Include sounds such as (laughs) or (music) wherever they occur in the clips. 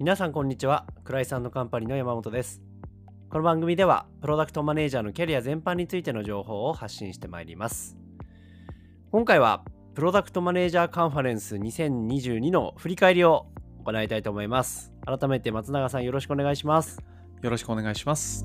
皆さんこんにちは。クライさんのカンパニーの山本です。この番組ではプロダクトマネージャーのキャリア全般についての情報を発信してまいります。今回はプロダクトマネージャーカンファレンス2022の振り返りを行いたいと思います。改めて松永さんよろしくお願いします。よろしくお願いします。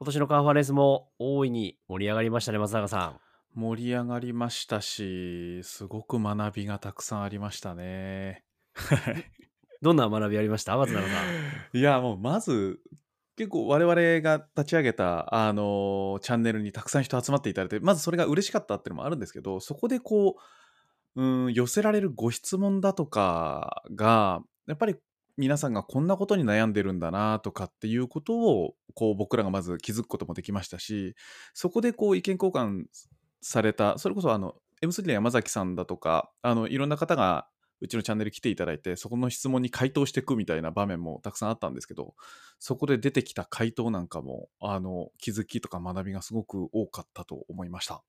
今年のカンファレンスも大いに盛り上がりましたね松永さん盛り上がりましたし、すごく学びがたくさんありましたね。はい。どんな学びありました？松永さん (laughs) いや、もうまず、結構我々が立ち上げた、あのチャンネルにたくさん人集まっていただいて、まずそれが嬉しかったっていうのもあるんですけど、そこでこう、うん、寄せられるご質問だとかが、やっぱり皆さんがこんなことに悩んでるんだなとかっていうことを、こう僕らがまず気づくこともできましたし、そこでこう意見交換された、それこそあの、M3 の山崎さんだとか、あの、いろんな方がうちのチャンネル来ていただいて、そこの質問に回答していくみたいな場面もたくさんあったんですけど、そこで出てきた回答なんかも、あの、気づきとか学びがすごく多かったと思いました。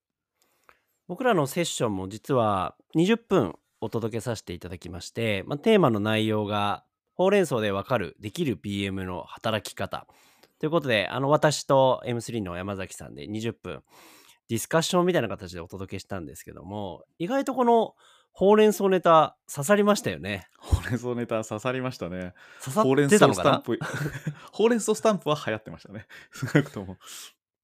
僕らのセッションも実は20分お届けさせていただきまして、まあ、テーマの内容がほうれん草でわかるできる PM の働き方ということであの私と M3 の山崎さんで20分ディスカッションみたいな形でお届けしたんですけども意外とこのほうれん草ネタ刺さりましたよねほうれん草ネタ刺さりましたね。刺さほうれんってたのかな？草スタンプ、(laughs) ほうれん草スタンプは流行ってましたね。(laughs) 少なくとも。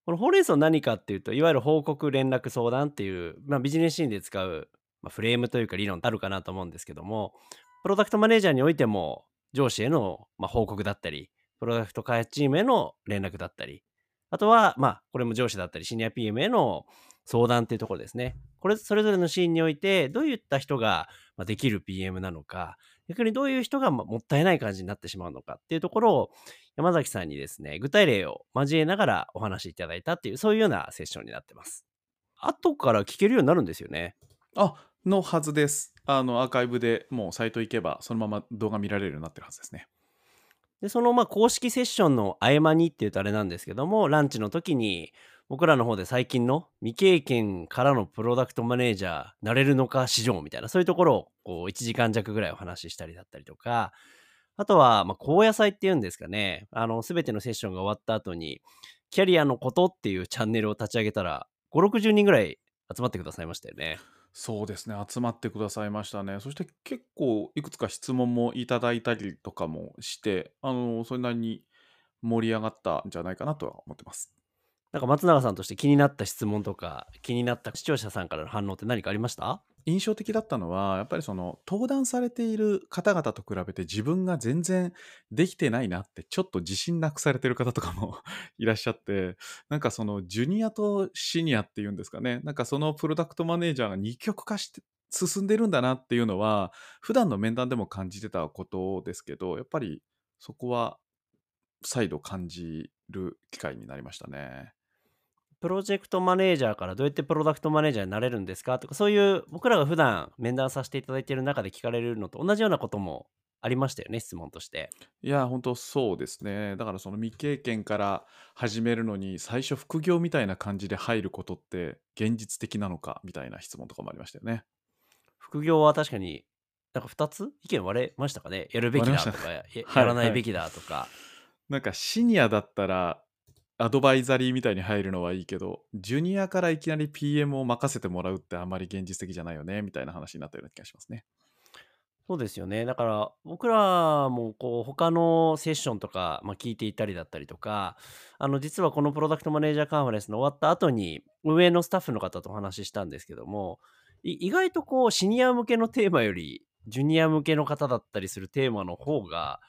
このほうれん草何かっていうといわゆる報告連絡相談っていう、まあ、ビジネスシーンで使う、まあ、フレームというか理論あるかなと思うんですけどもプロダクトマネージャーにおいても上司への、まあ、報告だったりプロダクト開発チームへの連絡だったりあとはまあこれも上司だったりシニア PM への相談っていうところですねこれそれぞれのシーンにおいてどういった人ができる PM なのか逆にどういう人がもったいない感じになってしまうのかっていうところを山崎さんにですね、具体例を交えながらお話しいただいたっていう、そういうようなセッションになってます。後から聞けるようになるんですよね。あ、のはずです。あの、アーカイブでもうサイト行けば、そのまま動画見られるようになってるはずですね。で、そのまあ公式セッションの合間にっていうとあれなんですけども、ランチの時に僕らの方で最近の未経験からのプロダクトマネージャーなれるのか市場みたいな、そういうところをこう1時間弱ぐらいお話ししたりだったりとか、あとは、まあ、高野菜っていうんですかね、あの、すべてのセッションが終わった後に、キャリアのことっていうチャンネルを立ち上げたら、5、60人ぐらい集まってくださいましたよね。そうですね、集まってくださいましたね。そして結構いくつか質問もいただいたりとかもして、あの、それなりに盛り上がったんじゃないかなとは思ってます。なんか松永さんとして気になった質問とか、気になった視聴者さんからの反応って何かありました？印象的だったのは、やっぱりその登壇されている方々と比べて自分が全然できてないなって、ちょっと自信なくされてる方とかも (laughs) いらっしゃって、なんかそのジュニアとシニアっていうんですかね、なんかそのプロダクトマネージャーが二極化して進んでるんだなっていうのは、普段の面談でも感じてたことですけど、やっぱりそこは再度感じる機会になりましたね。プロジェクトマネージャーからどうやってプロダクトマネージャーになれるんですかとか、そういう僕らが普段面談させていただいている中で聞かれるのと同じようなこともありましたよね、質問として。いや、本当そうですね。だからその未経験から始めるのに、最初副業みたいな感じで入ることって現実的なのかみたいな質問とかもありましたよね。副業は確かに、なんか2つ意見割れましたかねやるべきだとか。(laughs) やらないべきだとか。なんかシニアだったらアドバイザリーみたいに入るのはいいけど、ジュニアからいきなり PM を任せてもらうってあまり現実的じゃないよねみたいな話になったような気がしますね。そうですよね。だから僕らもこう他のセッションとか、まあ、聞いていたりだったりとか、あの実はこのプロダクトマネージャーカンファレンスの終わった後に運営のスタッフの方とお話ししたんですけども、意外とこうシニア向けのテーマよりジュニア向けの方だったりするテーマの方が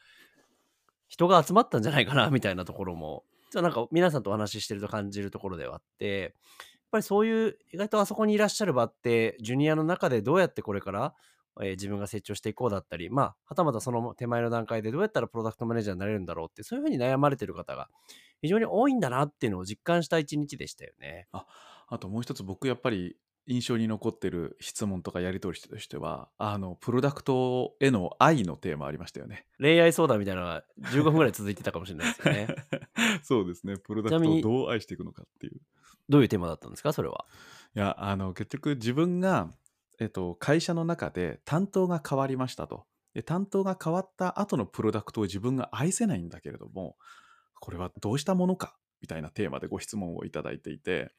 人が集まったんじゃないかなみたいなところも、実はなんか皆さんとお話ししてると感じるところではあって、やっぱりそういう意外とあそこにいらっしゃる場って、ジュニアの中でどうやってこれから、えー自分が成長していこうだったり、まあ、はたまたその手前の段階でどうやったらプロダクトマネージャーになれるんだろうって、そういうふうに悩まれてる方が非常に多いんだなっていうのを実感した一日でしたよね。あ、あともう一つ僕やっぱり印象に残ってる質問とかやり取りとしては、あの、プロダクトへの愛のテーマありましたよね。恋愛相談みたいなのが15分ぐらい続いてたかもしれないですよね。(laughs) そうですね。プロダクトをどう愛していくのかっていう。どういうテーマだったんですか、それは。いや、あの、結局自分が、えっと、会社の中で担当が変わりましたと。で担当が変わった後のプロダクトを自分が愛せないんだけれども、これはどうしたものかみたいなテーマでご質問をいただいていて、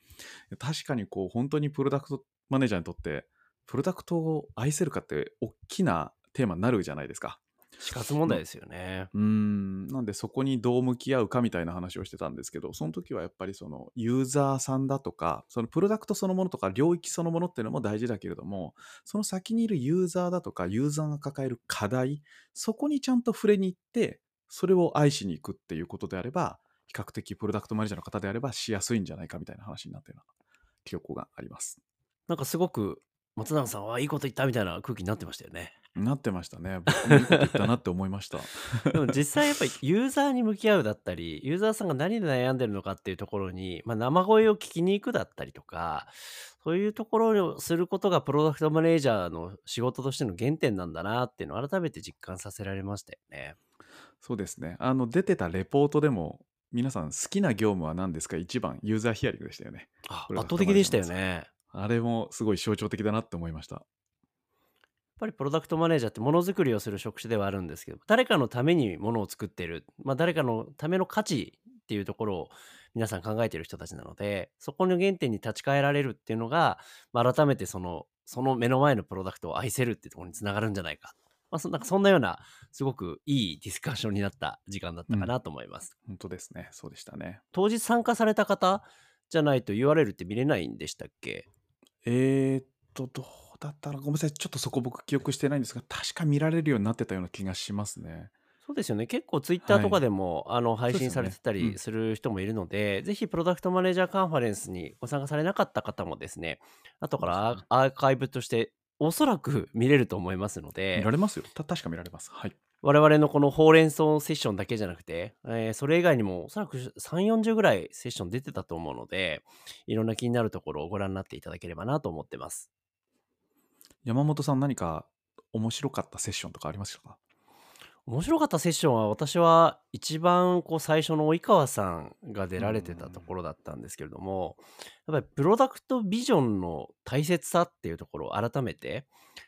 確かにこう本当にプロダクトマネージャーにとって、プロダクトを愛せるかって大きなテーマになるじゃないですか。死活問題ですよね。うーんなんでそこにどう向き合うかみたいな話をしてたんですけどその時はやっぱりそのユーザーさんだとかそのプロダクトそのものとか領域そのものっていうのも大事だけれどもその先にいるユーザーだとかユーザーが抱える課題そこにちゃんと触れに行ってそれを愛しに行くっていうことであれば比較的プロダクトマネージャーの方であればしやすいんじゃないかみたいな話になってるような記憶があります。なんかすごく松永さんはいいこと言ったみたいな空気になってましたよね。なってましたね。僕もいいこと言ったなって思いました。でも実際やっぱりユーザーに向き合うだったり、ユーザーさんが何で悩んでるのかっていうところに、まあ、生声を聞きに行くだったりとか、そういうところをすることがプロダクトマネージャーの仕事としての原点なんだなっていうのを改めて実感させられましたよね。そうですね。あの、出てたレポートでも、皆さん好きな業務は何ですか？一番、ユーザーヒアリングでしたよね。圧倒的でしたよね。あれもすごい象徴的だなって思いました。やっぱりプロダクトマネージャーってものづくりをする職種ではあるんですけど誰かのためにものを作ってる、まあ、誰かのための価値っていうところを皆さん考えてる人たちなのでそこの原点に立ち返られるっていうのが、まあ、改めてそのその目の前のプロダクトを愛せるっていうところにつながるんじゃないか、まあ、そ (laughs) なんかそんなようなすごくいいディスカッションになった時間だったかなと思います、本当ですね。そうでしたね。当日参加された方じゃないと URL って見れないんでしたっけ？えーっと、どうだったら、ごめんなさい。ちょっとそこ僕記憶してないんですが、確か見られるようになってたような気がしますね。そうですよね。結構ツイッターとかでも、あの配信されてたうんりする人もいるので、ぜひプロダクトマネージャーカンファレンスにご参加されなかった方もですね、後からアーカイブとしておそらく見れると思いますの見でら、れますよ。た確か見られます。はい。我々のこのほうれん草セッションだけじゃなくて、えーそれ以外にもおそらく3、40ぐらいセッション出てたと思うので、いろんな気になるところをご覧になっていただければなと思ってます。山本さん何か面白かったセッションとかありましたか？面白かったセッションは私は一番こう最初の及川さんが出られてたところだったんですけれどもやっぱりプロダクトビジョンの大切さっていうところを改めて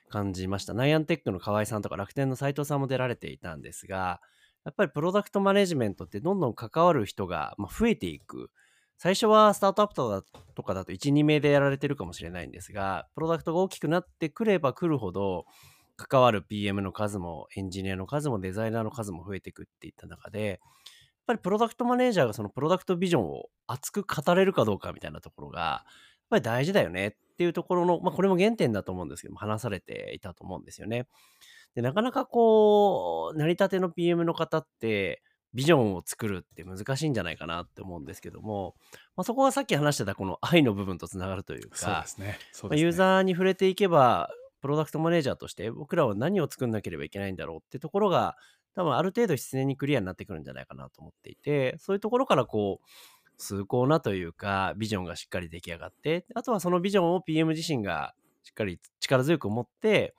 感じました。ナイアンテックの河合さんとか楽天の斉藤さんも出られていたんですがやっぱりプロダクトマネジメントってどんどん関わる人がまあ増えていく。最初はスタートアップとかとかだと12名でやられてるかもしれないんですがプロダクトが大きくなってくればくるほど関わる PM の数もエンジニアの数もデザイナーの数も増えていくっていった中で、やっぱりプロダクトマネージャーがそのプロダクトビジョンを熱く語れるかどうかみたいなところが、やっぱり大事だよねっていうところの、まあこれも原点だと思うんですけども、話されていたと思うんですよね。で、なかなかこう、成り立ての PM の方って、ビジョンを作るって難しいんじゃないかなって思うんですけども、まあ、そこはさっき話してたこの愛の部分とつながるというか、そうですね。ねユーザーに触れていけば、プロダクトマネージャーとして僕らは何を作んなければいけないんだろうってところが、多分ある程度必然にクリアになってくるんじゃないかなと思っていて、そういうところからこう、崇高なというか、ビジョンがしっかり出来上がって、あとはそのビジョンを PM 自身がしっかり力強く持って、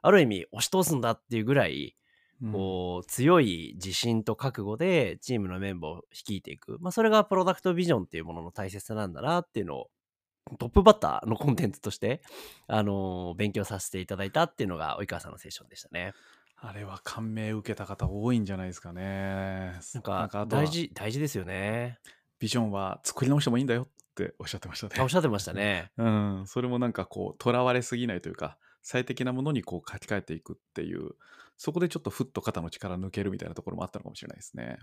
ある意味押し通すんだっていうぐらい、うん。こう強い自信と覚悟でチームのメンバーを率いていく、まあ、それがプロダクトビジョンっていうものの大切さなんだなっていうのをトップバッターのコンテンツとして、あのー勉強させていただいたっていうのが及川さんのセッションでしたね。あれは感銘受けた方多いんじゃないですかね。なんか大事大事ですよね。ビジョンは作り直してもいいんだよっておっしゃってましたね。あおっしゃってましたね。(laughs) うん、それもなんかこう、とらわれすぎないというか、最適なものにこう書き換えていくっていう、そこでちょっとふっと肩の力抜けるみたいなところもあったのかもしれないですね。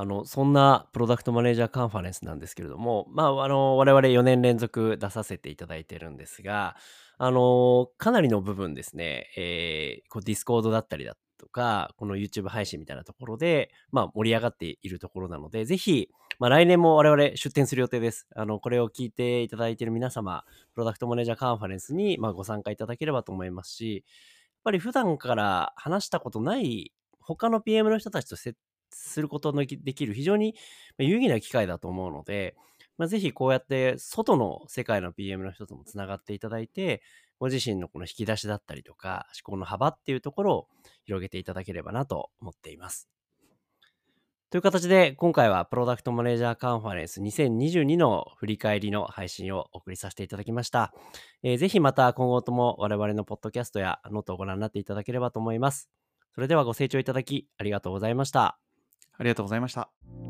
あのそんなプロダクトマネージャーカンファレンスなんですけれども、まあ、あの我々4年連続出させていただいてるんですが、あのかなりの部分ですね、えーこうディスコードだったりだとか、この YouTube 配信みたいなところで、まあ、盛り上がっているところなので、ぜひ、まあ、来年も我々出展する予定です。あのこれを聞いていただいている皆様、プロダクトマネージャーカンファレンスに、まあ、ご参加いただければと思いますし、やっぱり普段から話したことない他の PM の人たちと接することのできる非常に有意義な機会だと思うので、まあ、ぜひこうやって外の世界の PM の人ともつながっていただいて、ご自身のこの引き出しだったりとか、思考の幅っていうところを広げていただければなと思っています。という形で、今回はプロダクトマネージャーカンファレンス2022の振り返りの配信をお送りさせていただきました。えー、ぜひまた今後とも我々のポッドキャストやノートをご覧になっていただければと思います。それではご清聴いただきありがとうございました。ありがとうございました。